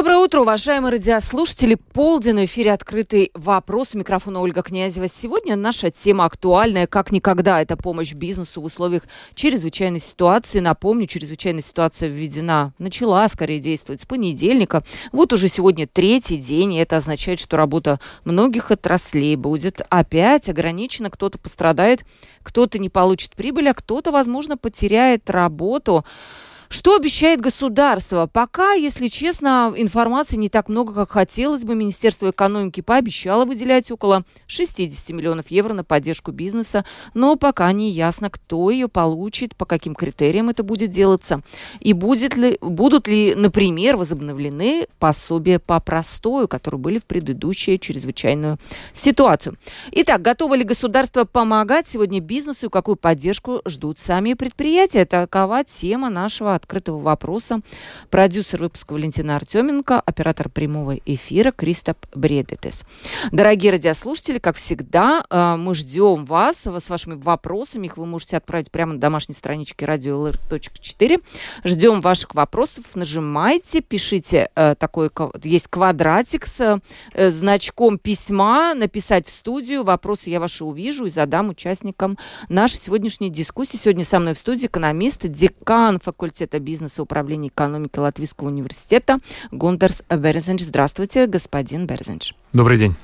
Доброе утро, уважаемые радиослушатели. Полдень в эфире «Открытый вопрос». У микрофона Ольга Князева. Сегодня наша тема актуальная, как никогда. Это помощь бизнесу в условиях чрезвычайной ситуации. Напомню, чрезвычайная ситуация введена, начала скорее действовать с понедельника. Вот уже сегодня третий день, и это означает, что работа многих отраслей будет опять ограничена. Кто-то пострадает, кто-то не получит прибыль, а кто-то, возможно, потеряет работу. Что обещает государство? Пока, если честно, информации не так много, как хотелось бы. Министерство экономики пообещало выделять около 60 миллионов евро на поддержку бизнеса, но пока не ясно, кто ее получит, по каким критериям это будет делаться, и будет ли, будут ли, например, возобновлены пособия по простою, которые были в предыдущую чрезвычайную ситуацию. Итак, готово ли государство помогать сегодня бизнесу и какую поддержку ждут сами предприятия? Такова тема нашего открытого вопроса. Продюсер выпуска Валентина Артеменко, оператор прямого эфира Кристоп Бредетес. Дорогие радиослушатели, как всегда, э, мы ждем вас с вашими вопросами. Их вы можете отправить прямо на домашней страничке радио.4. Ждем ваших вопросов. Нажимайте, пишите э, такой, есть квадратик с э, значком письма, написать в студию. Вопросы я ваши увижу и задам участникам нашей сегодняшней дискуссии. Сегодня со мной в студии экономист, декан факультета факультета бизнеса управления экономики Латвийского университета Гундарс Берзиньш. Здравствуйте, господин Берзиньш. Добрый день.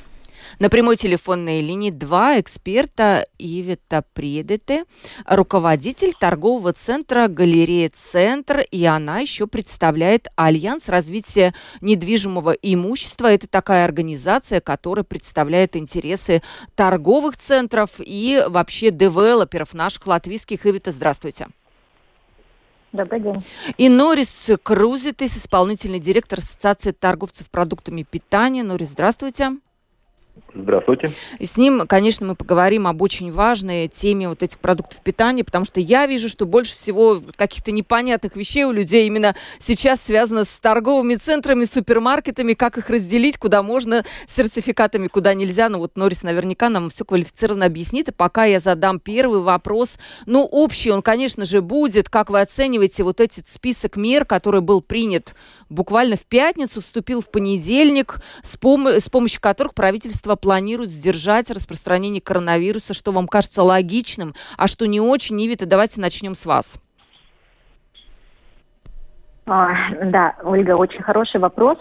На прямой телефонной линии два эксперта Ивета Предете, руководитель торгового центра «Галерея Центр», и она еще представляет Альянс развития недвижимого имущества. Это такая организация, которая представляет интересы торговых центров и вообще девелоперов наших латвийских. Ивета, здравствуйте. Добрый день. И Норис Крузитис, исполнительный директор Ассоциации торговцев продуктами питания. Норис, здравствуйте. Здравствуйте. И с ним, конечно, мы поговорим об очень важной теме вот этих продуктов питания, потому что я вижу, что больше всего каких-то непонятных вещей у людей именно сейчас связано с торговыми центрами, супермаркетами, как их разделить, куда можно, сертификатами, куда нельзя. Ну вот Норис наверняка нам все квалифицированно объяснит. И пока я задам первый вопрос, ну общий он, конечно же, будет. Как вы оцениваете вот этот список мер, который был принят буквально в пятницу, вступил в понедельник, с, пом- с помощью которых правительство планирует сдержать распространение коронавируса, что вам кажется логичным, а что не очень. Ивита, давайте начнем с вас. А, да, Ольга, очень хороший вопрос.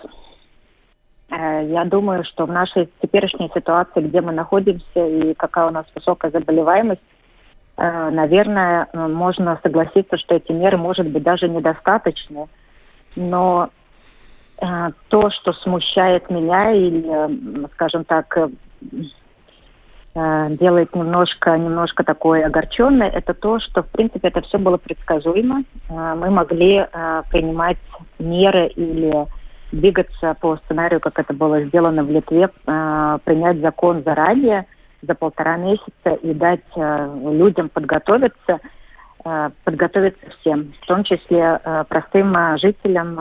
Э, я думаю, что в нашей теперешней ситуации, где мы находимся и какая у нас высокая заболеваемость, э, наверное, можно согласиться, что эти меры, может быть, даже недостаточны но то, что смущает меня или, скажем так, э, э, делает немножко, немножко такое огорченное, это то, что, в принципе, это все было предсказуемо. Э, мы могли э, принимать меры или двигаться по сценарию, как это было сделано в Литве, э, принять закон заранее, за полтора месяца и дать э, людям подготовиться – Э, подготовиться всем, в том числе э, простым э, жителям,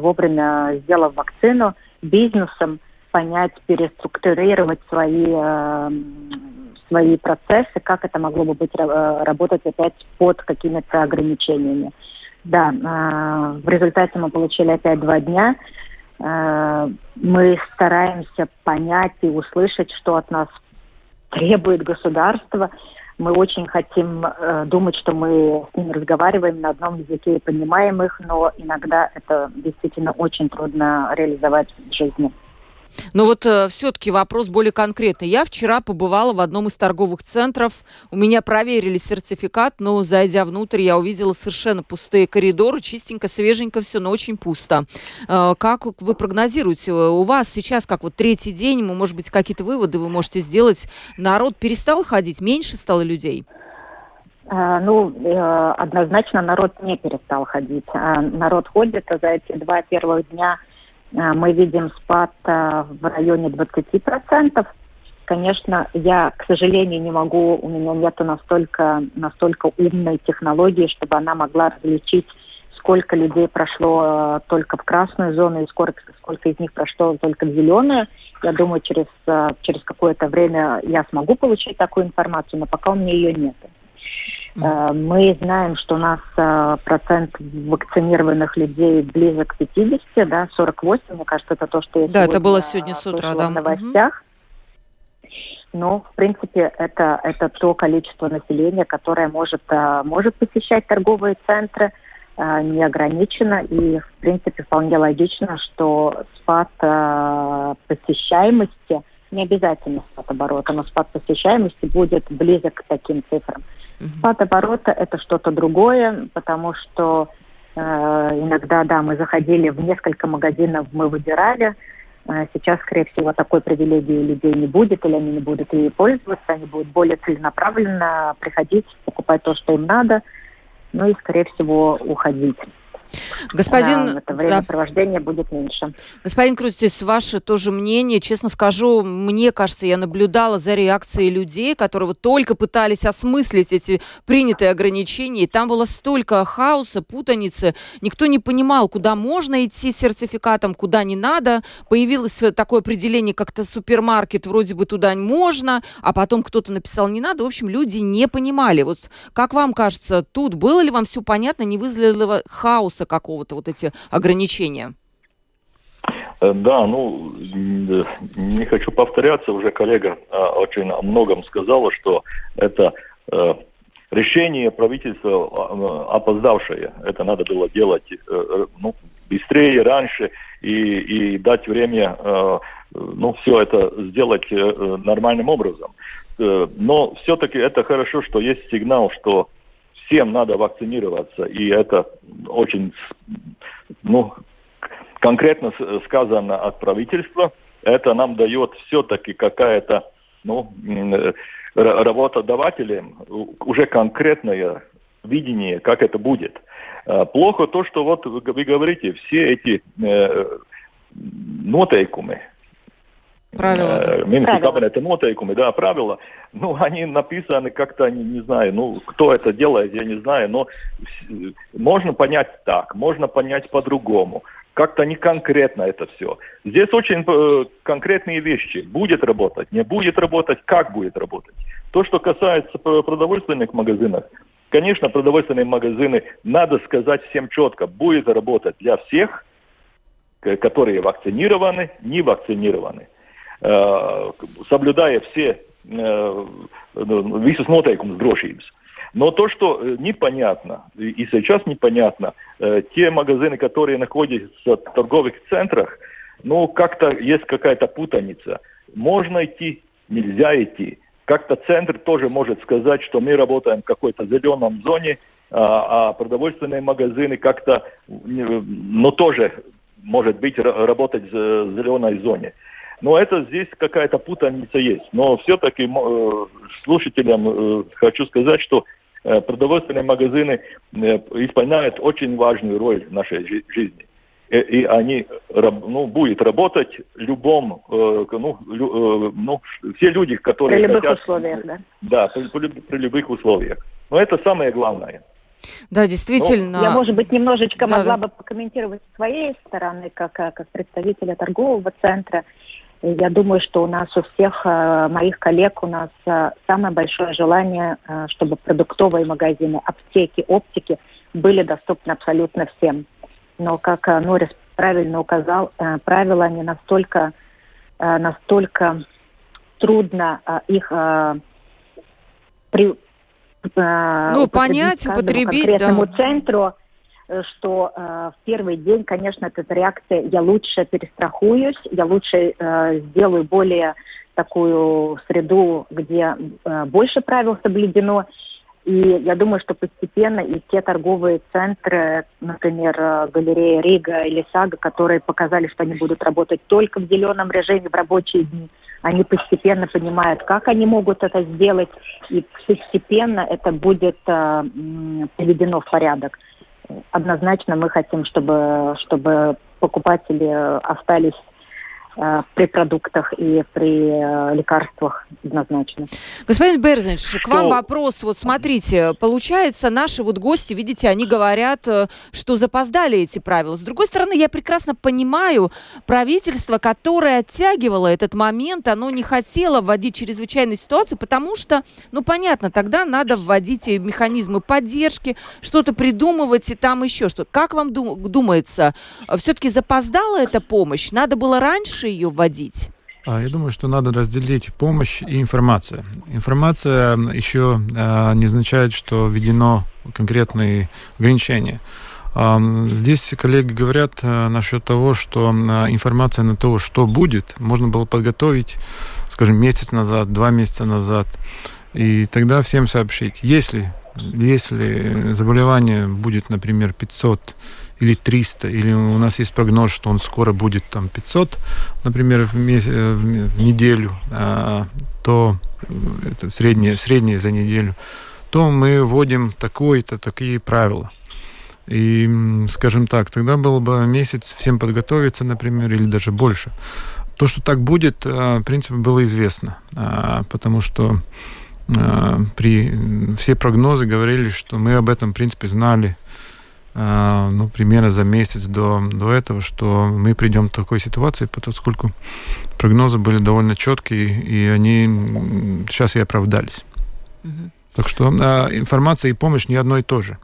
вовремя сделав вакцину, бизнесом, понять, переструктурировать свои, свои процессы, как это могло бы быть работать опять под какими-то ограничениями. Да, в результате мы получили опять два дня. Мы стараемся понять и услышать, что от нас требует государство, мы очень хотим э, думать, что мы с ними разговариваем на одном языке и понимаем их, но иногда это действительно очень трудно реализовать в жизни. Но вот э, все-таки вопрос более конкретный. Я вчера побывала в одном из торговых центров. У меня проверили сертификат, но зайдя внутрь, я увидела совершенно пустые коридоры, чистенько, свеженько все, но очень пусто. Э, как вы прогнозируете? У вас сейчас, как вот третий день, может быть, какие-то выводы вы можете сделать? Народ перестал ходить? Меньше стало людей? Uh, ну, uh, однозначно народ не перестал ходить. Народ ходит, а за эти два первых дня Э, мы видим спад э, в районе 20%. конечно, я, к сожалению, не могу, у меня нет настолько, настолько умной технологии, чтобы она могла различить, сколько людей прошло э, только в красную зону и сколько, сколько из них прошло только в зеленую. Я думаю, через, э, через какое-то время я смогу получить такую информацию, но пока у меня ее нет. Э, мы знаем, что у нас э, процент вакцинированных людей близок к 50, да, 48, мне кажется, это то, что я Да, это было сегодня с утра, да. в новостях. Но, в принципе, это, это то количество населения, которое может, э, может посещать торговые центры, не ограничено. И, в принципе, вполне логично, что спад посещаемости, не обязательно спад оборота, но спад посещаемости будет близок к таким цифрам. Спад оборота – это что-то другое, потому что э, иногда, да, мы заходили в несколько магазинов, мы выбирали. Э, сейчас, скорее всего, такой привилегии людей не будет, или они не будут ей пользоваться, они будут более целенаправленно приходить, покупать то, что им надо, ну и, скорее всего, уходить. Господин... это времяпровождение да. будет меньше. Господин Крутис, ваше тоже мнение. Честно скажу, мне кажется, я наблюдала за реакцией людей, которые вот только пытались осмыслить эти принятые ограничения. И там было столько хаоса, путаницы. Никто не понимал, куда можно идти с сертификатом, куда не надо. Появилось такое определение, как-то супермаркет, вроде бы туда можно, а потом кто-то написал не надо. В общем, люди не понимали. Вот как вам кажется, тут было ли вам все понятно, не вызвало хаос хаоса какого-то, вот эти ограничения? Э, да, ну, не хочу повторяться, уже коллега а, очень о многом сказала, что это э, решение правительства а, опоздавшее. Это надо было делать э, ну, быстрее, раньше и, и дать время, ну, все это сделать нормальным образом. Но все-таки это хорошо, что есть сигнал, что всем надо вакцинироваться, и это очень, ну, конкретно сказано от правительства, это нам дает все-таки какая-то, ну, работодателям уже конкретное видение, как это будет. А, плохо то, что вот вы говорите, все эти э, нотейкумы, Правила. Э, Министра кабинета нотейкумы, да, правила. Ну, они написаны как-то, не, не знаю, ну, кто это делает, я не знаю, но можно понять так, можно понять по-другому. Как-то не конкретно это все. Здесь очень э, конкретные вещи. Будет работать, не будет работать, как будет работать. То, что касается продовольственных магазинов, конечно, продовольственные магазины, надо сказать всем четко, будет работать для всех, которые вакцинированы, не вакцинированы. Э, э, ну, visus noteikumus drošības. Но то, что э, непонятно, и сейчас непонятно, те магазины, которые находятся в торговых центрах, ну, как-то есть какая-то путаница. Можно идти, нельзя идти. Как-то центр тоже может сказать, что мы работаем в какой-то зеленом зоне, а, а продовольственные магазины как-то, ну, тоже, может быть, работать в зеленой зоне. Но это здесь какая-то путаница есть. Но все-таки э, слушателям э, хочу сказать, что э, продовольственные магазины э, исполняют очень важную роль в нашей жи- жизни. И, и они ну, будут работать любом, э, ну, лю, э, ну, все люди, которые при любых хотят, условиях, да? Да, при, при, при любых условиях. Но это самое главное. Да, действительно. Я, может быть, немножечко да, могла да. бы прокомментировать с своей стороны, как, как представителя торгового центра. Я думаю, что у нас у всех э, моих коллег у нас э, самое большое желание, э, чтобы продуктовые магазины, аптеки, оптики были доступны абсолютно всем. Но, как Норис правильно указал, правила не настолько, настолько трудно их при, ну, понять, употребить, да. центру, что э, в первый день, конечно, эта реакция, я лучше перестрахуюсь, я лучше э, сделаю более такую среду, где э, больше правил соблюдено. И я думаю, что постепенно и те торговые центры, например, э, галерея Рига или Сага, которые показали, что они будут работать только в зеленом режиме в рабочие дни, они постепенно понимают, как они могут это сделать, и постепенно это будет э, приведено в порядок однозначно мы хотим, чтобы, чтобы покупатели остались при продуктах и при э, лекарствах однозначно. Господин Берзинч, к вам вопрос. Вот смотрите, получается, наши вот гости, видите, они говорят, э, что запоздали эти правила. С другой стороны, я прекрасно понимаю правительство, которое оттягивало этот момент, оно не хотело вводить чрезвычайную ситуацию, потому что, ну, понятно, тогда надо вводить механизмы поддержки, что-то придумывать и там еще что-то. Как вам дум- думается, все-таки запоздала эта помощь? Надо было раньше ее вводить? А, я думаю, что надо разделить помощь и информация. Информация еще а, не означает, что введено конкретные ограничения. А, здесь коллеги говорят насчет того, что информация на то, что будет, можно было подготовить, скажем, месяц назад, два месяца назад, и тогда всем сообщить, если, если заболевание будет, например, 500 или 300, или у нас есть прогноз, что он скоро будет там 500, например, в, месяц, э, в неделю, а, то это среднее, среднее за неделю, то мы вводим такое-то, такие правила. И, скажем так, тогда было бы месяц всем подготовиться, например, или даже больше. То, что так будет, э, в принципе, было известно, а, потому что э, при все прогнозы говорили, что мы об этом, в принципе, знали ну, примерно за месяц до, до этого, что мы придем к такой ситуации, поскольку прогнозы были довольно четкие, и они сейчас и оправдались. Угу. Так что а, информация и помощь не одно и то же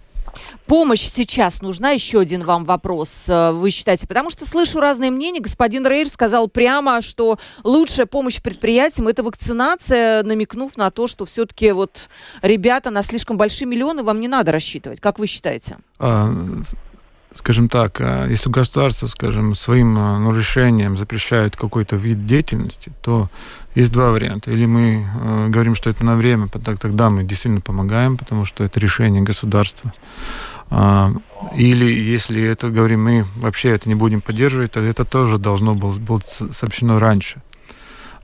помощь сейчас нужна? Еще один вам вопрос, э, вы считаете? Потому что слышу разные мнения. Господин Рейр сказал прямо, что лучшая помощь предприятиям – это вакцинация, намекнув на то, что все-таки вот ребята на слишком большие миллионы вам не надо рассчитывать. Как вы считаете? А, скажем так, а, если государство, скажем, своим а, ну, решением запрещает какой-то вид деятельности, то есть два варианта. Или мы э, говорим, что это на время, тогда мы действительно помогаем, потому что это решение государства. А, или если это говорим мы вообще это не будем поддерживать, то это тоже должно было быть сообщено раньше.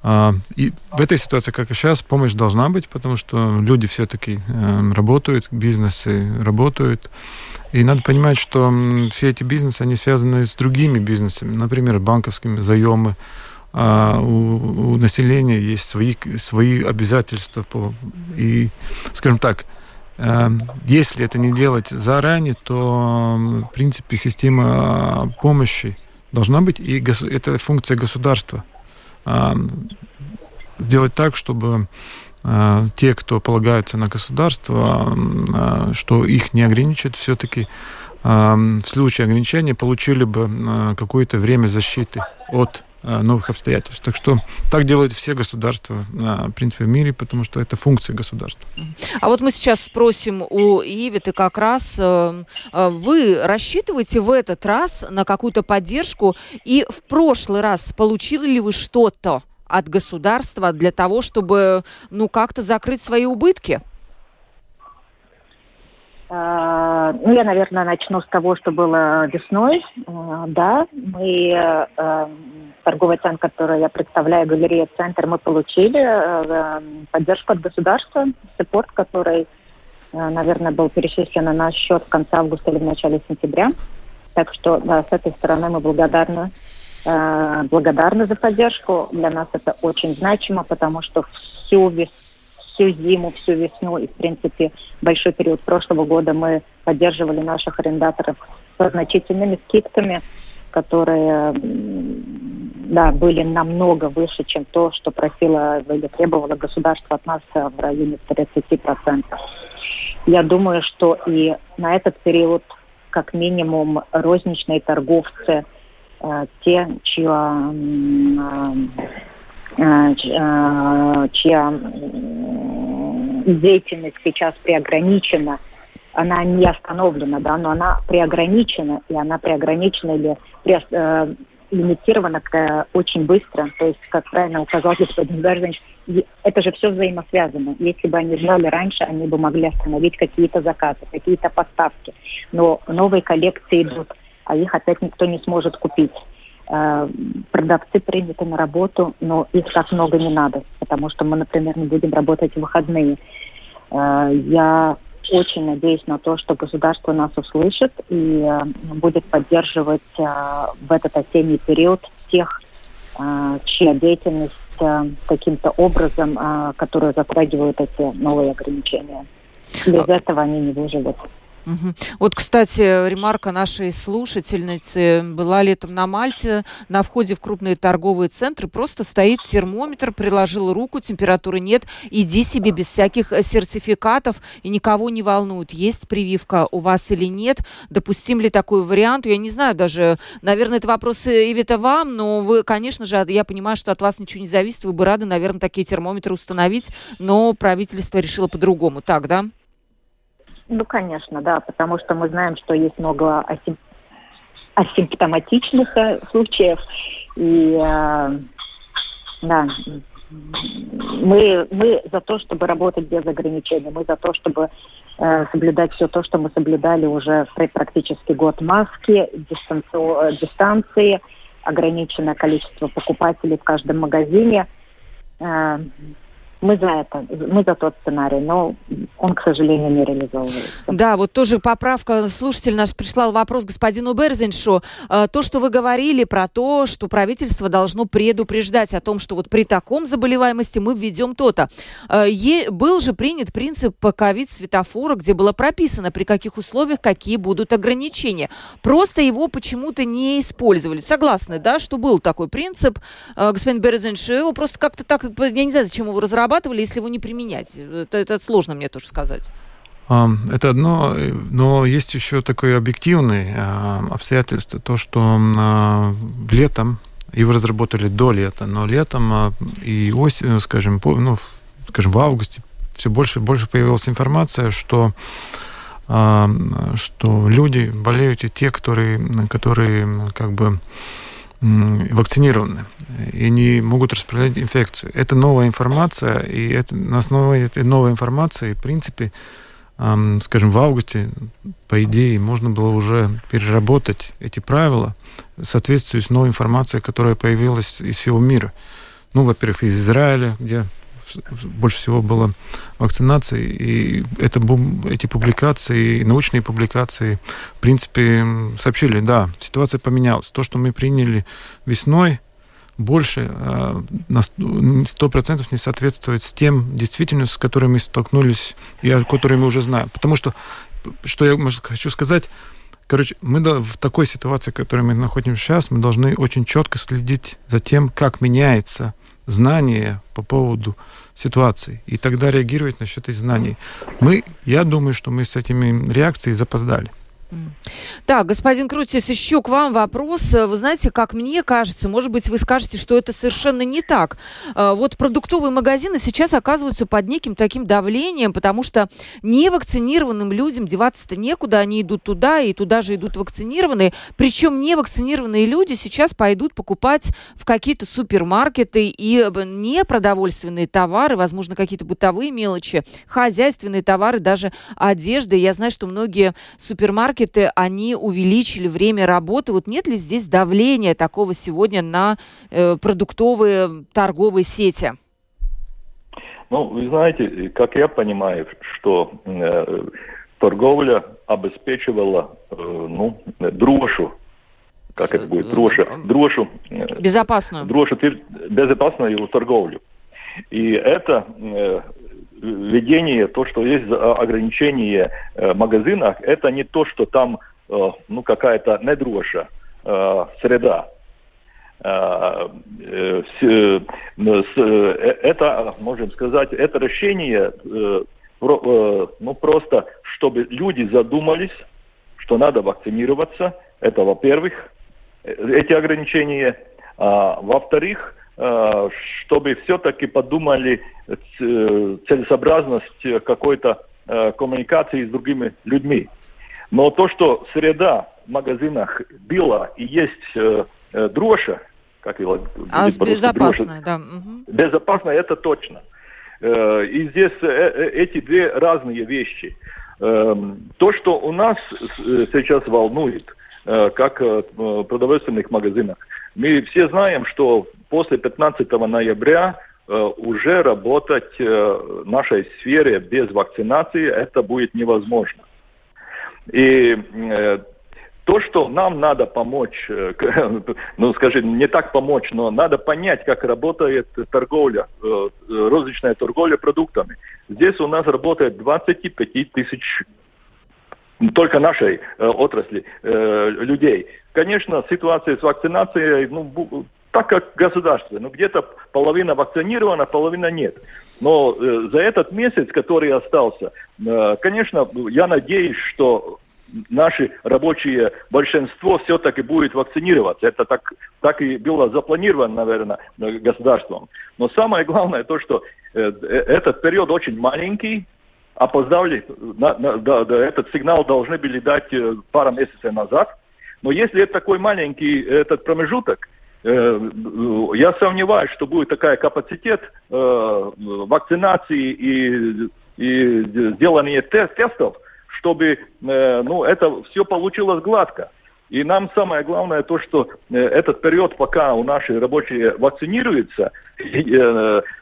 А, и в этой ситуации, как и сейчас, помощь должна быть, потому что люди все-таки эм, работают, бизнесы работают. И надо понимать, что все эти бизнесы, они связаны с другими бизнесами, например, банковскими заемы. А у, у населения есть свои, свои обязательства. По, и, скажем так, Эм, если это не делать заранее, то, в принципе, система помощи должна быть, и это функция государства. Эм, сделать так, чтобы э, те, кто полагаются на государство, э, что их не ограничат, все-таки эм, в случае ограничения получили бы э, какое-то время защиты от Э, новых обстоятельств. Так что так делают все государства, э, в принципе, в мире, потому что это функция государства. А вот мы сейчас спросим у Ивиты как раз, э, вы рассчитываете в этот раз на какую-то поддержку, и в прошлый раз получили ли вы что-то от государства для того, чтобы, ну, как-то закрыть свои убытки? А, ну, я, наверное, начну с того, что было весной. А, да, мы, а, торговый центр, который я представляю, галерея «Центр», мы получили поддержку от государства, саппорт, который, наверное, был перечислен на наш счет в конце августа или в начале сентября. Так что да, с этой стороны мы благодарны, благодарны за поддержку. Для нас это очень значимо, потому что всю весну всю зиму, всю весну и, в принципе, большой период прошлого года мы поддерживали наших арендаторов со значительными скидками, которые да, были намного выше, чем то, что просило или требовало государство от нас в районе 30%. Я думаю, что и на этот период как минимум розничные торговцы, э, те, чья Э, э, чья деятельность сейчас приограничена, она не остановлена, да, но она приограничена, и она приограничена или при, э, лимитирована э, очень быстро. То есть, как правильно указал господин Гарзович, это же все взаимосвязано. Если бы они знали раньше, они бы могли остановить какие-то заказы, какие-то поставки. Но новые коллекции идут, а их опять никто не сможет купить. Э, продавцы приняты на работу, но их так много не надо, потому что мы, например, не будем работать в выходные. Э, я очень надеюсь на то, что государство нас услышит и э, будет поддерживать в этот осенний период тех чья деятельность каким-то образом, который затрагивает эти новые ограничения. Без а этого они не выживут. Угу. Вот, кстати, ремарка нашей слушательницы была летом на Мальте. На входе в крупные торговые центры просто стоит термометр, приложил руку, температуры нет. Иди себе без всяких э, сертификатов и никого не волнует, есть прививка у вас или нет. Допустим ли такой вариант? Я не знаю даже, наверное, это вопрос Ивита вам, но вы, конечно же, я понимаю, что от вас ничего не зависит, вы бы рады, наверное, такие термометры установить, но правительство решило по-другому. Так, да? Ну, конечно, да, потому что мы знаем, что есть много асим... асимптоматичных э, случаев. И э, да, мы, мы за то, чтобы работать без ограничений, мы за то, чтобы э, соблюдать все то, что мы соблюдали уже практически год маски, дистанци... дистанции, ограниченное количество покупателей в каждом магазине. Э, мы за это, мы за тот сценарий, но он, к сожалению, не реализовывается. Да, вот тоже поправка, слушатель наш прислал вопрос господину Берзиншу. А, то, что вы говорили про то, что правительство должно предупреждать о том, что вот при таком заболеваемости мы введем то-то. А, был же принят принцип ковид-светофора, где было прописано, при каких условиях какие будут ограничения. Просто его почему-то не использовали. Согласны, да, что был такой принцип, а, господин Берзинш, его просто как-то так, я не знаю, зачем его разработали, разрабатывали, если его не применять? Это, это сложно мне тоже сказать. Это одно, но есть еще такое объективное а, обстоятельство, то, что а, летом, его разработали до лета, но летом а, и осенью, скажем, ну, скажем, в августе все больше и больше появилась информация, что что люди болеют и те, которые, которые как бы вакцинированы и не могут распространять инфекцию. Это новая информация, и это, на основе этой новой информации, в принципе, скажем, в августе, по идее, можно было уже переработать эти правила в соответствии с новой информацией, которая появилась из всего мира. Ну, во-первых, из Израиля, где больше всего было вакцинации, и это, эти публикации, научные публикации, в принципе, сообщили, да, ситуация поменялась. То, что мы приняли весной, больше э, на сто процентов не соответствует с тем действительностью, с которой мы столкнулись, и о которой мы уже знаем. Потому что, что я хочу сказать, короче, мы в такой ситуации, в которой мы находимся сейчас, мы должны очень четко следить за тем, как меняется знание по поводу ситуации, и тогда реагировать насчет этих знаний. Мы, я думаю, что мы с этими реакцией запоздали. Так, господин Крутис, еще к вам вопрос. Вы знаете, как мне кажется, может быть, вы скажете, что это совершенно не так. А, вот продуктовые магазины сейчас оказываются под неким таким давлением, потому что невакцинированным людям деваться-то некуда, они идут туда, и туда же идут вакцинированные. Причем невакцинированные люди сейчас пойдут покупать в какие-то супермаркеты и не продовольственные товары, возможно, какие-то бытовые мелочи, хозяйственные товары, даже одежды. Я знаю, что многие супермаркеты супермаркеты, они увеличили время работы. Вот нет ли здесь давления такого сегодня на э, продуктовые торговые сети? Ну, вы знаете, как я понимаю, что э, торговля обеспечивала э, ну, дрошу как С, это будет, дрошу, дрошу, э, безопасную, дрошу, безопасную торговлю. И это э, введение, то, что есть ограничение э, в магазинах, это не то, что там э, ну, какая-то недроша э, среда. Это, можем сказать, это решение ну, просто, чтобы люди задумались, что надо вакцинироваться. Это, во-первых, эти ограничения. А, во-вторых, чтобы все-таки подумали э, целесообразность какой-то э, коммуникации с другими людьми. Но то, что среда в магазинах была и есть дрожа, как его а безопасная, да. Угу. Безопасная, это точно. И здесь эти две разные вещи. Эм, то, что у нас сейчас волнует, как в продовольственных магазинах, мы все знаем, что после 15 ноября э, уже работать э, в нашей сфере без вакцинации это будет невозможно. И э, То, что нам надо помочь, ну, скажем, не так помочь, но надо понять, как работает торговля, розничная торговля продуктами. Здесь у нас работает 25 тысяч только нашей э, отрасли э, людей. Конечно, ситуация с вакцинацией, ну, так как государство, ну, где-то половина вакцинирована, половина нет. Но э, за этот месяц, который остался, э, конечно, я надеюсь, что наши рабочие большинство все-таки будет вакцинироваться. Это так, так и было запланировано, наверное, государством. Но самое главное то, что э, этот период очень маленький, опоздали, на, на, да, да, этот сигнал должны были дать э, пару месяцев назад. Но если это такой маленький этот промежуток, э, я сомневаюсь, что будет такая капацитет э, вакцинации и, и сделания тест, тестов, чтобы э, ну, это все получилось гладко. И нам самое главное то, что э, этот период, пока у наши рабочие вакцинируются,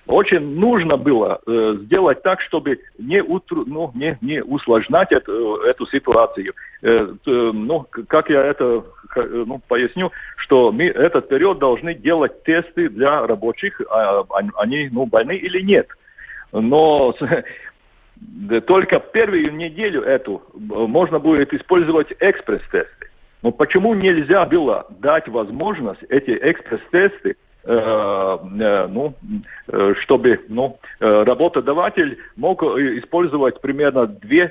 очень нужно было сделать так, чтобы не, утру, ну, не, не усложнять эту, эту ситуацию. Ну, как я это ну, поясню, что мы этот период должны делать тесты для рабочих, а они ну, больны или нет. Но только первую неделю эту можно будет использовать экспресс-тесты. Но почему нельзя было дать возможность эти экспресс-тесты, э, э, ну, э, чтобы ну, э, работодатель мог использовать примерно 2-3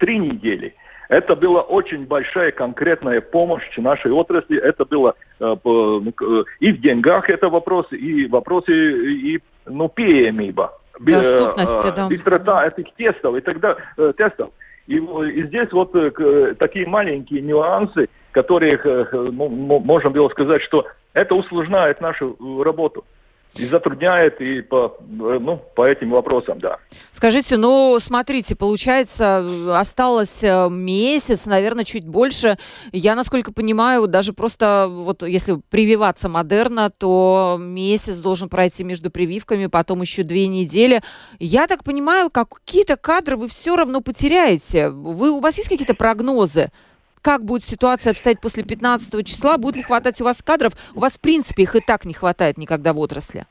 недели? Это была очень большая конкретная помощь нашей отрасли. Это было э, ну, э, и в деньгах это вопросы, и вопросы и, ну, пиемиба. Доступности, э, да. Быстрота этих тестов и тогда э, тестов. И, и здесь вот э, такие маленькие нюансы, которые можно было сказать, что это усложняет нашу работу и затрудняет и по, ну, по этим вопросам, да. Скажите, ну, смотрите, получается, осталось э, месяц, наверное, чуть больше. Я, насколько понимаю, даже просто вот если прививаться модерна, то месяц должен пройти между прививками, потом еще две недели. Я так понимаю, какие-то кадры вы все равно потеряете. Вы, у вас есть какие-то прогнозы? Как будет ситуация обстоять после 15 числа, будет ли хватать у вас кадров? У вас, в принципе, их и так не хватает никогда в отрасли.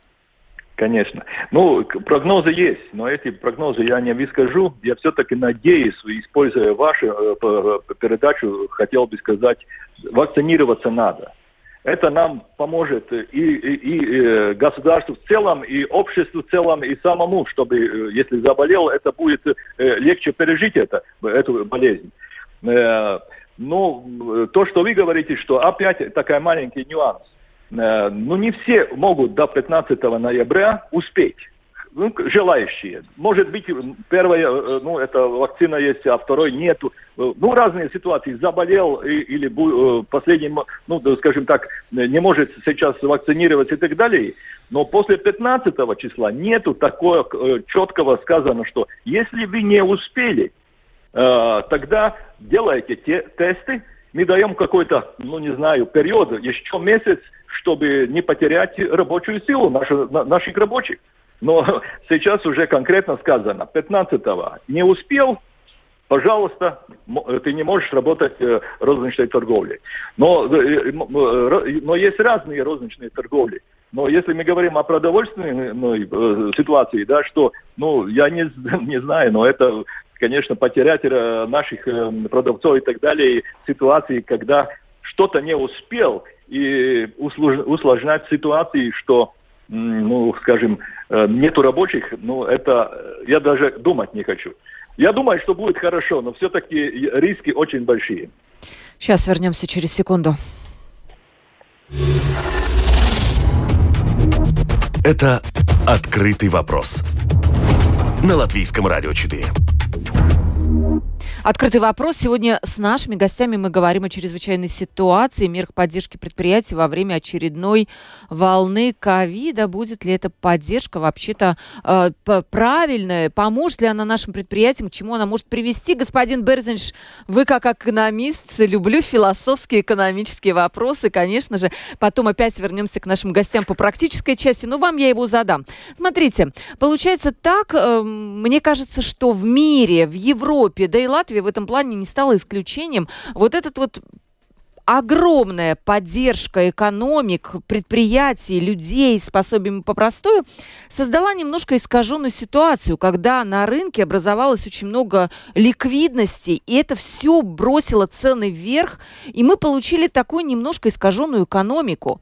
Конечно. Ну, прогнозы есть, но эти прогнозы я не выскажу. Я все-таки надеюсь, используя вашу э, передачу, хотел бы сказать, вакцинироваться надо. Это нам поможет и, и, и э, государству в целом, и обществу в целом, и самому, чтобы, э, если заболел, это будет легче пережить это, эту болезнь. Ну, то, что вы говорите, что опять такой маленький нюанс. Э, ну, не все могут до 15 ноября успеть. Ну, желающие. Может быть, первая, э, ну, это вакцина есть, а второй нету. Э, ну, разные ситуации. Заболел или последний, ну, скажем так, не может сейчас вакцинироваться и так далее. Но после 15 числа нету такого четкого сказано, что если вы не успели, тогда делайте те тесты, мы даем какой-то, ну не знаю, период, еще месяц, чтобы не потерять рабочую силу наших, наших рабочих. Но сейчас уже конкретно сказано, 15-го не успел, пожалуйста, ты не можешь работать э, розничной торговлей. Но, э, э, но есть разные розничные торговли. Но если мы говорим о продовольственной ну, ситуации, да, что, ну, я не, не знаю, но это конечно, потерять э, наших э, продавцов и так далее, ситуации, когда что-то не успел, и усложнять ситуации, что, ну, скажем, э, нету рабочих, ну, это я даже думать не хочу. Я думаю, что будет хорошо, но все-таки риски очень большие. Сейчас вернемся через секунду. Это «Открытый вопрос» на Латвийском радио 4. Открытый вопрос. Сегодня с нашими гостями мы говорим о чрезвычайной ситуации, мерах поддержки предприятий во время очередной волны ковида. Будет ли эта поддержка вообще-то э, правильная? Поможет ли она нашим предприятиям? К чему она может привести? Господин Берзинш, вы как экономист, люблю философские экономические вопросы. Конечно же, потом опять вернемся к нашим гостям по практической части, но вам я его задам. Смотрите, получается так, э, мне кажется, что в мире, в Европе, да и Латвии Латвия в этом плане не стала исключением. Вот этот вот огромная поддержка экономик, предприятий, людей с пособиями по простою создала немножко искаженную ситуацию, когда на рынке образовалось очень много ликвидности, и это все бросило цены вверх, и мы получили такую немножко искаженную экономику.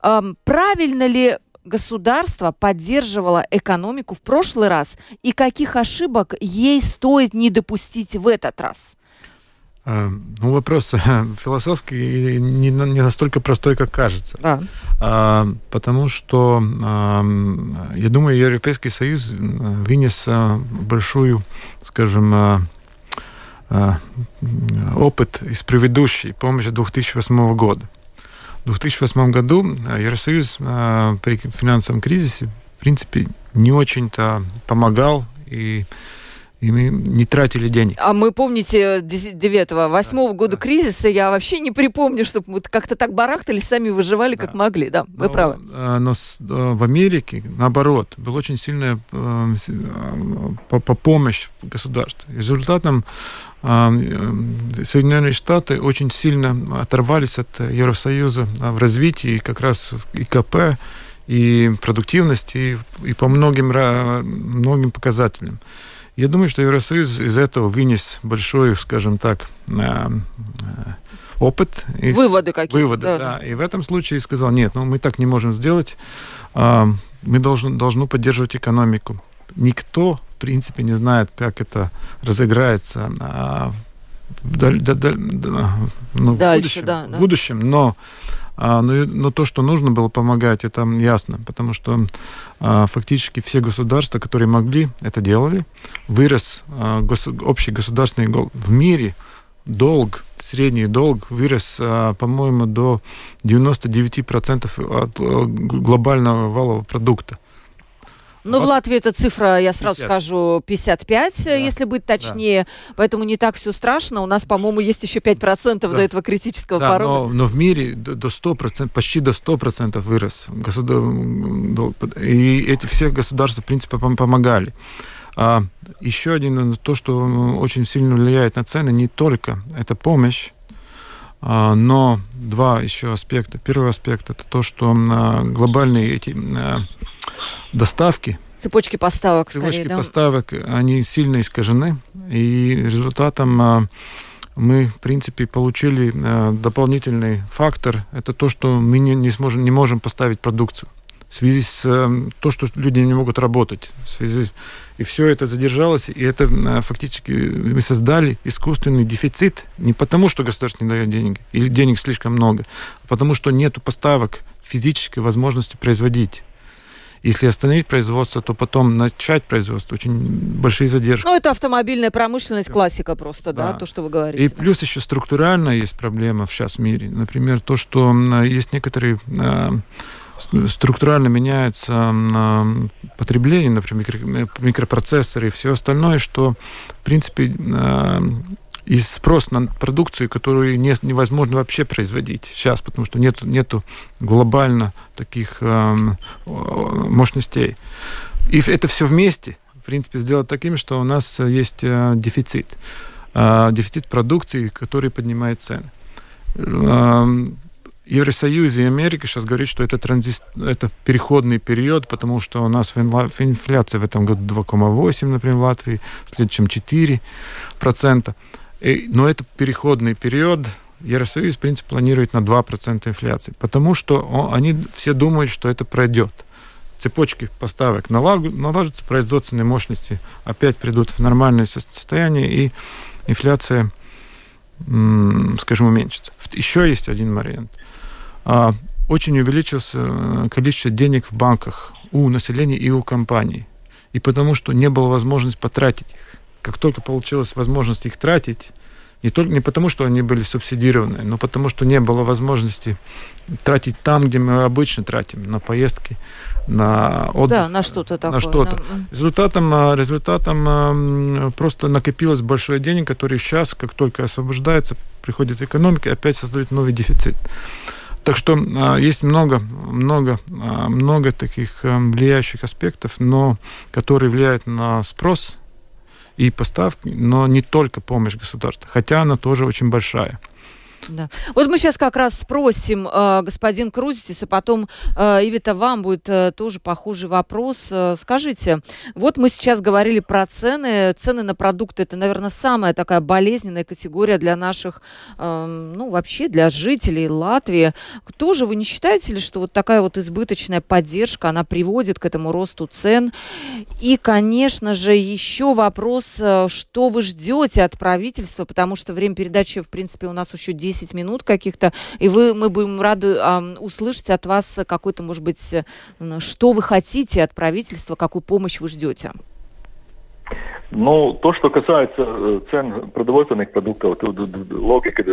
Правильно ли государство поддерживало экономику в прошлый раз, и каких ошибок ей стоит не допустить в этот раз? А, ну, вопрос философский не, не настолько простой, как кажется. Да. А, потому что, а, я думаю, Европейский Союз вынес а, большую, скажем, опыт из предыдущей помощи 2008 года. В 2008 году Евросоюз при финансовом кризисе, в принципе, не очень-то помогал и и мы не тратили денег. А мы, помните, 9-го, 8 да, года да. кризиса, я вообще не припомню, чтобы мы как-то так барахтались, сами выживали, да. как могли. Да, вы но, правы. А, но в Америке, наоборот, была очень сильная э, по, по помощь государства. Результатом Соединенные Штаты очень сильно оторвались от Евросоюза в развитии как раз в ИКП, и продуктивности, и, и по многим, многим показателям. Я думаю, что Евросоюз из этого вынес большой, скажем так, э, э, опыт. Выводы какие-то. Выводы, да, да. И в этом случае сказал, нет, ну мы так не можем сделать, а, мы должны, должны поддерживать экономику. Никто, принципе, не знает, как это разыграется а, в, даль, даль, ну, Дальше, в будущем, да, да. В будущем но а, но, но то, что нужно было помогать, это ясно, потому что а, фактически все государства, которые могли, это делали. Вырос а, гос, общий государственный долг в мире, долг, средний долг вырос, по-моему, до 99% от глобального валового продукта. Ну, вот. в Латвии эта цифра, я сразу 50. скажу, 55, да. если быть точнее. Да. Поэтому не так все страшно. У нас, по-моему, есть еще 5% да. до этого критического да, порога. Но, но в мире до 100%, почти до 100% вырос. Государ... И эти все государства, в принципе, помогали. А еще один, то, что очень сильно влияет на цены, не только это помощь, но два еще аспекта. Первый аспект это то, что а, глобальные эти а, доставки. Цепочки поставок, Цепочки скорее, да? поставок, они сильно искажены, и результатом а, мы, в принципе, получили а, дополнительный фактор. Это то, что мы не, не, сможем, не можем поставить продукцию в связи с э, то, что люди не могут работать. В связи, и все это задержалось, и это фактически мы создали искусственный дефицит не потому, что государство не дает денег, или денег слишком много, а потому что нет поставок физической возможности производить. Если остановить производство, то потом начать производство очень большие задержки. Ну, это автомобильная промышленность, классика просто, да, да то, что вы говорите. И плюс еще структурально есть проблема сейчас в мире. Например, то, что есть некоторые а, структурально меняется потребление, например, микропроцессоры и все остальное, что, в принципе, и спрос на продукцию, которую не, невозможно вообще производить сейчас, потому что нет нету глобально таких э, мощностей. И это все вместе, в принципе, сделать таким, что у нас есть э, дефицит. Э, дефицит продукции, который поднимает цены. Э, Евросоюз и Америка сейчас говорят, что это, транзит, это переходный период, потому что у нас инфляция в этом году 2,8, например, в Латвии, в следующем 4%. И, но это переходный период. Евросоюз, в принципе, планирует на 2% инфляции, потому что он, они все думают, что это пройдет. Цепочки поставок наладятся, производственные мощности опять придут в нормальное состояние, и инфляция, скажем, уменьшится. Еще есть один вариант. А, очень увеличилось э, количество денег в банках у населения и у компаний. И потому что не было возможности потратить их как только получилась возможность их тратить, не, только, не потому, что они были субсидированы, но потому, что не было возможности тратить там, где мы обычно тратим, на поездки, на отдых. Да, на что-то такое. На что-то. Да. Результатом, а, результатом просто накопилось большое денег, которые сейчас, как только освобождается, приходит в экономику, опять создают новый дефицит. Так что а, есть много, много, много таких влияющих аспектов, но которые влияют на спрос и поставки, но не только помощь государства, хотя она тоже очень большая. Да. Вот мы сейчас как раз спросим э, господин Крузитис, а потом, э, Ивита, вам будет э, тоже похожий вопрос. Э, скажите, вот мы сейчас говорили про цены. Цены на продукты – это, наверное, самая такая болезненная категория для наших, э, ну, вообще для жителей Латвии. Тоже вы не считаете ли, что вот такая вот избыточная поддержка, она приводит к этому росту цен? И, конечно же, еще вопрос, э, что вы ждете от правительства, потому что время передачи, в принципе, у нас еще 10 10 минут каких-то, и вы, мы будем рады э, услышать от вас какой-то, может быть, э, что вы хотите от правительства, какую помощь вы ждете. Ну, то, что касается э, цен продовольственных продуктов, тут логика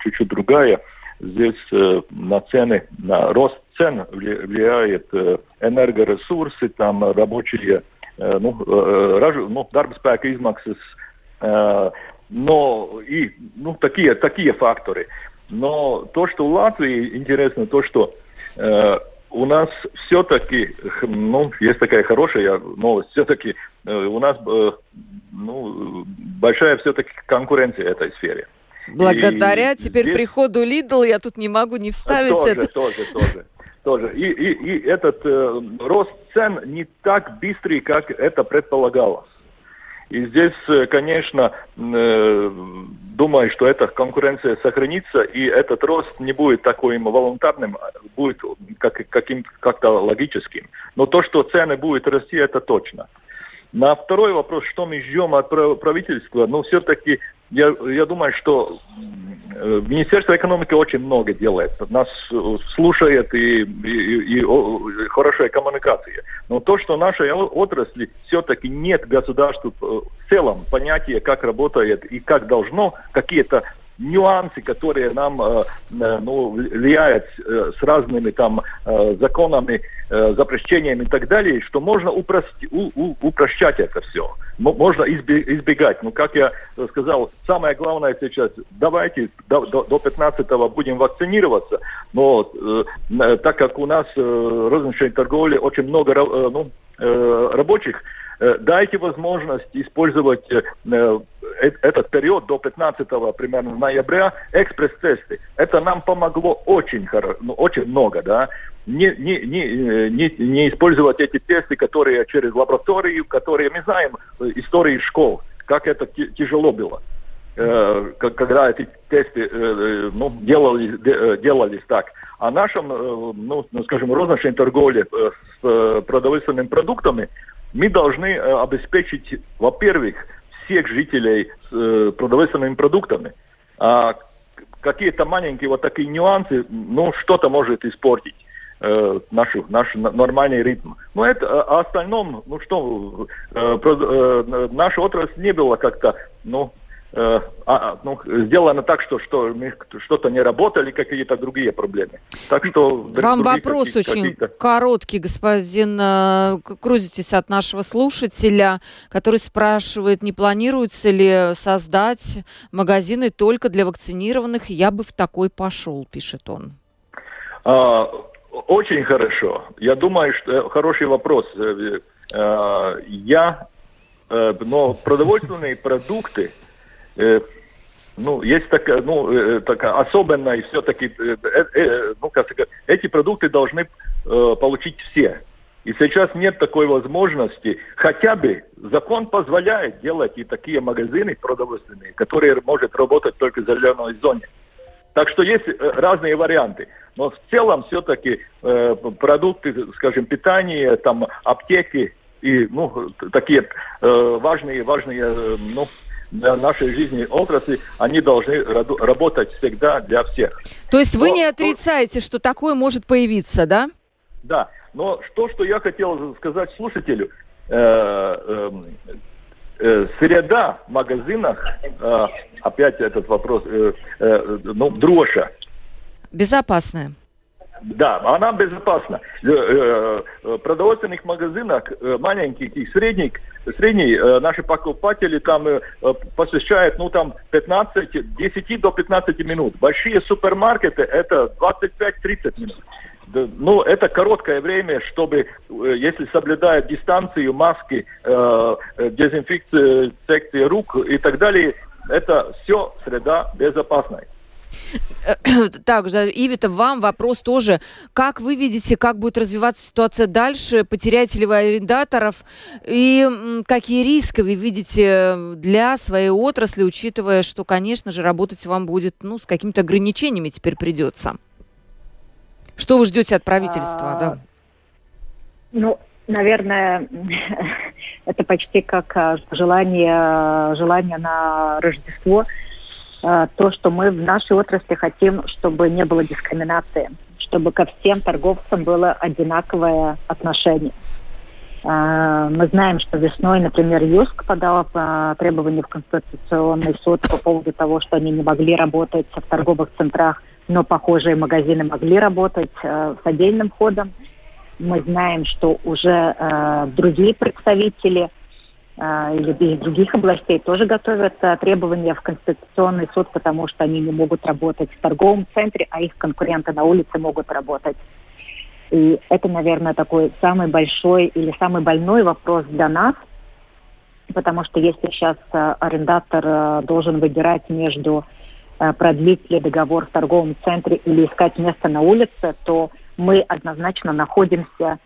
чуть-чуть другая. Здесь э, на цены, на рост цен влияет э, энергоресурсы, там рабочие, э, ну, э, раж, ну, спека измаксas, э, но и ну, такие, такие факторы. Но то, что в Латвии интересно, то, что э, у нас все-таки, ну, есть такая хорошая новость, все-таки э, у нас э, ну, большая все-таки конкуренция в этой сфере. Благодаря и теперь здесь... приходу Lidl я тут не могу не вставить тоже, это. Тоже, тоже, тоже. И, и, и этот э, рост цен не так быстрый, как это предполагалось. И здесь, э, конечно, э, думаю, что эта конкуренция сохранится, и этот рост не будет таким волонтарным, а будет как, каким, как-то логическим. Но то, что цены будут расти, это точно. На второй вопрос, что мы ждем от правительства, ну, все-таки я, я думаю, что э, Министерство экономики очень много делает. Нас э, слушает и, и, и, и хорошая коммуникация. Но то, что нашей отрасли все-таки нет государства э, в целом понятия, как работает и как должно, какие-то нюансы, которые нам э, э, ну, влияют э, с разными там законами, запрещениями и так далее, что можно упрости, у, у, упрощать это все. Можно избегать. Ну, как я сказал, самое главное сейчас, давайте до, до, до 15-го будем вакцинироваться, но э, так как у нас э, розничной торговли очень много э, ну, э, рабочих, Э, дайте возможность использовать э, э, этот период до 15 примерно ноября экспресс-тесты. Это нам помогло очень, хорошо, ну, очень много, да. Не, не, не, не, не использовать эти тесты, которые через лабораторию, которые мы знаем, истории школ, как это тяжело было когда эти тесты ну, делались, делались так. А нашим, ну, скажем, розничной торговле с продовольственными продуктами мы должны э, обеспечить, во-первых, всех жителей э, продовольственными продуктами. А какие-то маленькие вот такие нюансы, ну, что-то может испортить э, наш, наш нормальный ритм. Но это, а остальном, ну что, э, про, э, наша отрасль не была как-то, ну, Э, а, ну, сделано так, что, что что-то не работали, какие-то другие проблемы. Так что... Вам вопрос очень короткий, господин э, Крузитесь от нашего слушателя, который спрашивает, не планируется ли создать магазины только для вакцинированных. Я бы в такой пошел, пишет он. А, очень хорошо. Я думаю, что э, хороший вопрос. Я, но продовольственные продукты, ну, есть такая, ну, э, такая особенная, и все-таки, э, э, ну, как сказать, эти продукты должны э, получить все. И сейчас нет такой возможности, хотя бы закон позволяет делать и такие магазины продовольственные, которые может работать только в зеленой зоне. Так что есть разные варианты. Но в целом все-таки э, продукты, скажем, питание, там, аптеки и ну, такие э, важные, важные э, ну, для нашей жизни отрасли, они должны работать всегда для всех. То есть вы Но, не отрицаете, что такое может появиться, да? Да. Но то, что я хотел сказать слушателю, э, э, э, среда в магазинах, э, опять этот вопрос, э, э, ну, дрожа. Безопасная. Да, она безопасна. В э, э, продовольственных магазинах э, маленьких и средних, средний наши покупатели там посещают, ну, там 15, 10 до 15 минут. Большие супермаркеты это 25-30 минут. Ну, это короткое время, чтобы, если соблюдают дистанцию, маски, э, дезинфекция рук и так далее, это все среда безопасная. Также, Ивита, вам вопрос тоже. Как вы видите, как будет развиваться ситуация дальше? Потеряете ли вы арендаторов? И какие риски вы видите для своей отрасли, учитывая, что, конечно же, работать вам будет ну, с какими-то ограничениями теперь придется? Что вы ждете от правительства? А, да? Ну, наверное, это почти как а, желание, желание на Рождество – Э, то, что мы в нашей отрасли хотим, чтобы не было дискриминации, чтобы ко всем торговцам было одинаковое отношение. Э, мы знаем, что весной, например, ЮСК подала требования в Конституционный суд по поводу того, что они не могли работать в торговых центрах, но похожие магазины могли работать э, с отдельным ходом. Мы знаем, что уже другие представители – или из других областей тоже готовят требования в Конституционный суд, потому что они не могут работать в торговом центре, а их конкуренты на улице могут работать. И это, наверное, такой самый большой или самый больной вопрос для нас, потому что если сейчас а, арендатор а, должен выбирать между продлить ли договор в торговом центре или искать место на улице, то мы однозначно находимся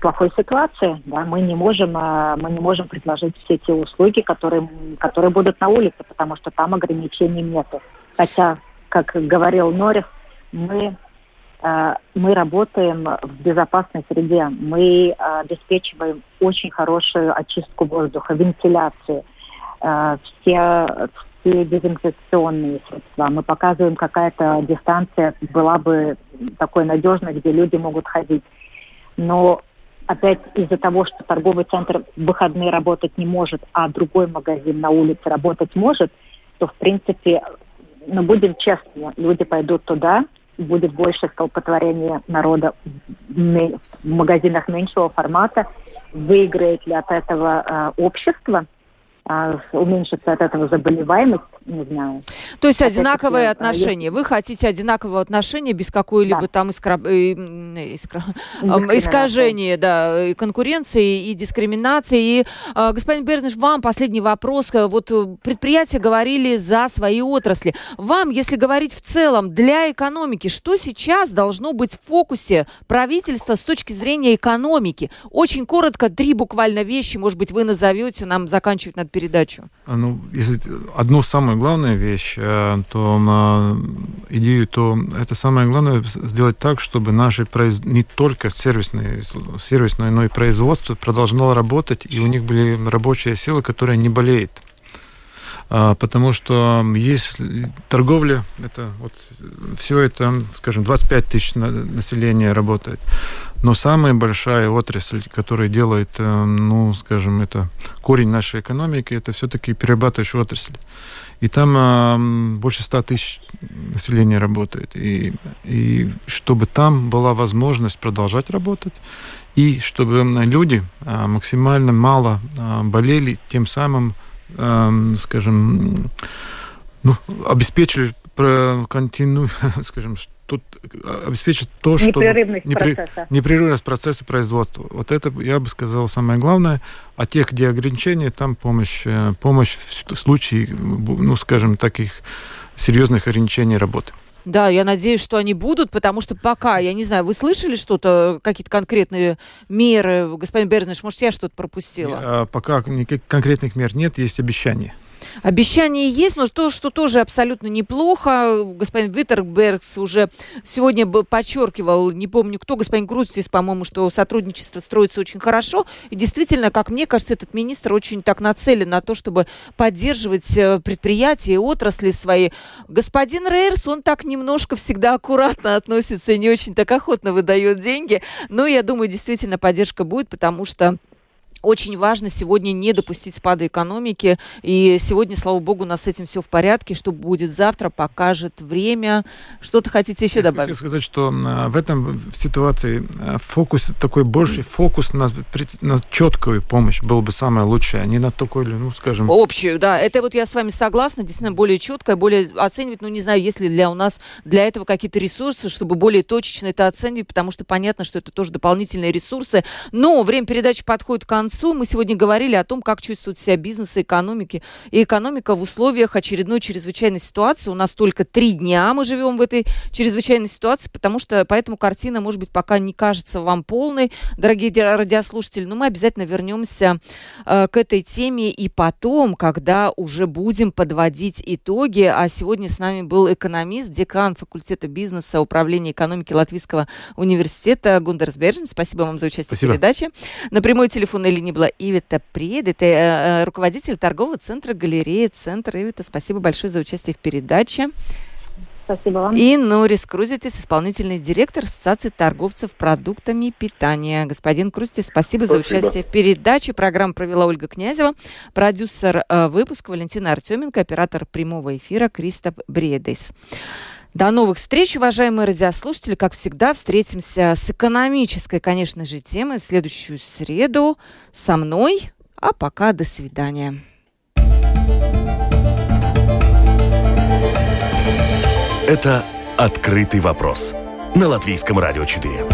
плохой ситуации. Да, мы не можем, а, мы не можем предложить все те услуги, которые, которые будут на улице, потому что там ограничений нету. Хотя, как говорил Норис, мы а, мы работаем в безопасной среде, мы а, обеспечиваем очень хорошую очистку воздуха, вентиляцию, все, все дезинфекционные средства. Мы показываем, какая-то дистанция была бы такой надежной, где люди могут ходить. Но опять из-за того, что торговый центр в выходные работать не может, а другой магазин на улице работать может, то, в принципе, ну, будем честны, люди пойдут туда, будет больше столпотворения народа в магазинах меньшего формата. Выиграет ли от этого э, общество – уменьшится от этого заболеваемость, не знаю. То есть одинаковые а, отношения. Вы хотите одинакового отношения без какой-либо да. там искра... Э, искра... искажения да, и конкуренции и дискриминации. И, а, господин Берзниш, вам последний вопрос. Вот э, предприятия говорили за свои отрасли. Вам, если говорить в целом, для экономики, что сейчас должно быть в фокусе правительства с точки зрения экономики? Очень коротко, три буквально вещи, может быть, вы назовете, нам заканчивать надо передачу? А, ну, если одну самую главную вещь, э, то на идею, то это самое главное сделать так, чтобы наши произ... не только сервисные, сервисное, но и производство продолжало работать, и у них были рабочие силы, которые не болеют потому что есть торговля, это вот все это, скажем, 25 тысяч населения работает. Но самая большая отрасль, которая делает, э, ну, скажем, это корень нашей экономики, это все-таки перерабатывающая отрасль. И там э, больше 100 тысяч населения работает. И, и чтобы там была возможность продолжать работать, и чтобы люди э, максимально мало э, болели, тем самым, скажем, ну, обеспечили контину, скажем, тут э, обеспечить то, что... Непрерывность непри... процесса. Непрерывность процесса производства. Вот это, я бы сказал, самое главное. А тех, где ограничения, там помощь, э, помощь в случае, ну, скажем, таких серьезных ограничений работы. Да, я надеюсь, что они будут, потому что пока, я не знаю, вы слышали что-то, какие-то конкретные меры, господин Берзниш, может, я что-то пропустила? А, пока никаких конкретных мер нет, есть обещания. Обещания есть, но то, что тоже абсолютно неплохо. Господин Виттербергс уже сегодня подчеркивал, не помню кто, господин Грустис, по-моему, что сотрудничество строится очень хорошо. И действительно, как мне кажется, этот министр очень так нацелен на то, чтобы поддерживать э, предприятия и отрасли свои. Господин Рейерс, он так немножко всегда аккуратно относится и не очень так охотно выдает деньги. Но я думаю, действительно поддержка будет, потому что очень важно сегодня не допустить спада экономики. И сегодня, слава богу, у нас с этим все в порядке. Что будет завтра, покажет время. Что-то хотите еще добавить? Я хочу сказать, что в этом ситуации э, фокус, такой больший фокус на, на четкую помощь был бы самое лучшее, а не на такой, ну, скажем... Общую, да. Это вот я с вами согласна. Действительно, более четкое, более оценивать, ну, не знаю, есть ли для у нас для этого какие-то ресурсы, чтобы более точечно это оценивать, потому что понятно, что это тоже дополнительные ресурсы. Но время передачи подходит к концу концу. Мы сегодня говорили о том, как чувствуют себя бизнесы, экономики и экономика в условиях очередной чрезвычайной ситуации. У нас только три дня мы живем в этой чрезвычайной ситуации, потому что поэтому картина, может быть, пока не кажется вам полной, дорогие радиослушатели, но мы обязательно вернемся э, к этой теме и потом, когда уже будем подводить итоги. А сегодня с нами был экономист, декан факультета бизнеса, управления экономики Латвийского университета Гундерс Бержин. Спасибо вам за участие Спасибо. в передаче. На прямой телефонной линии была Ивита Пред, это э, э, руководитель торгового центра галереи «Центр». Ивита, спасибо большое за участие в передаче. Спасибо вам. И Норис Крузитис, исполнительный директор Ассоциации торговцев продуктами питания. Господин Крузитис, спасибо, спасибо за участие в передаче. Программу провела Ольга Князева, продюсер э, выпуска Валентина Артеменко, оператор прямого эфира Кристоп Бредес. До новых встреч, уважаемые радиослушатели. Как всегда, встретимся с экономической, конечно же, темой в следующую среду со мной. А пока до свидания. Это «Открытый вопрос» на Латвийском радио 4.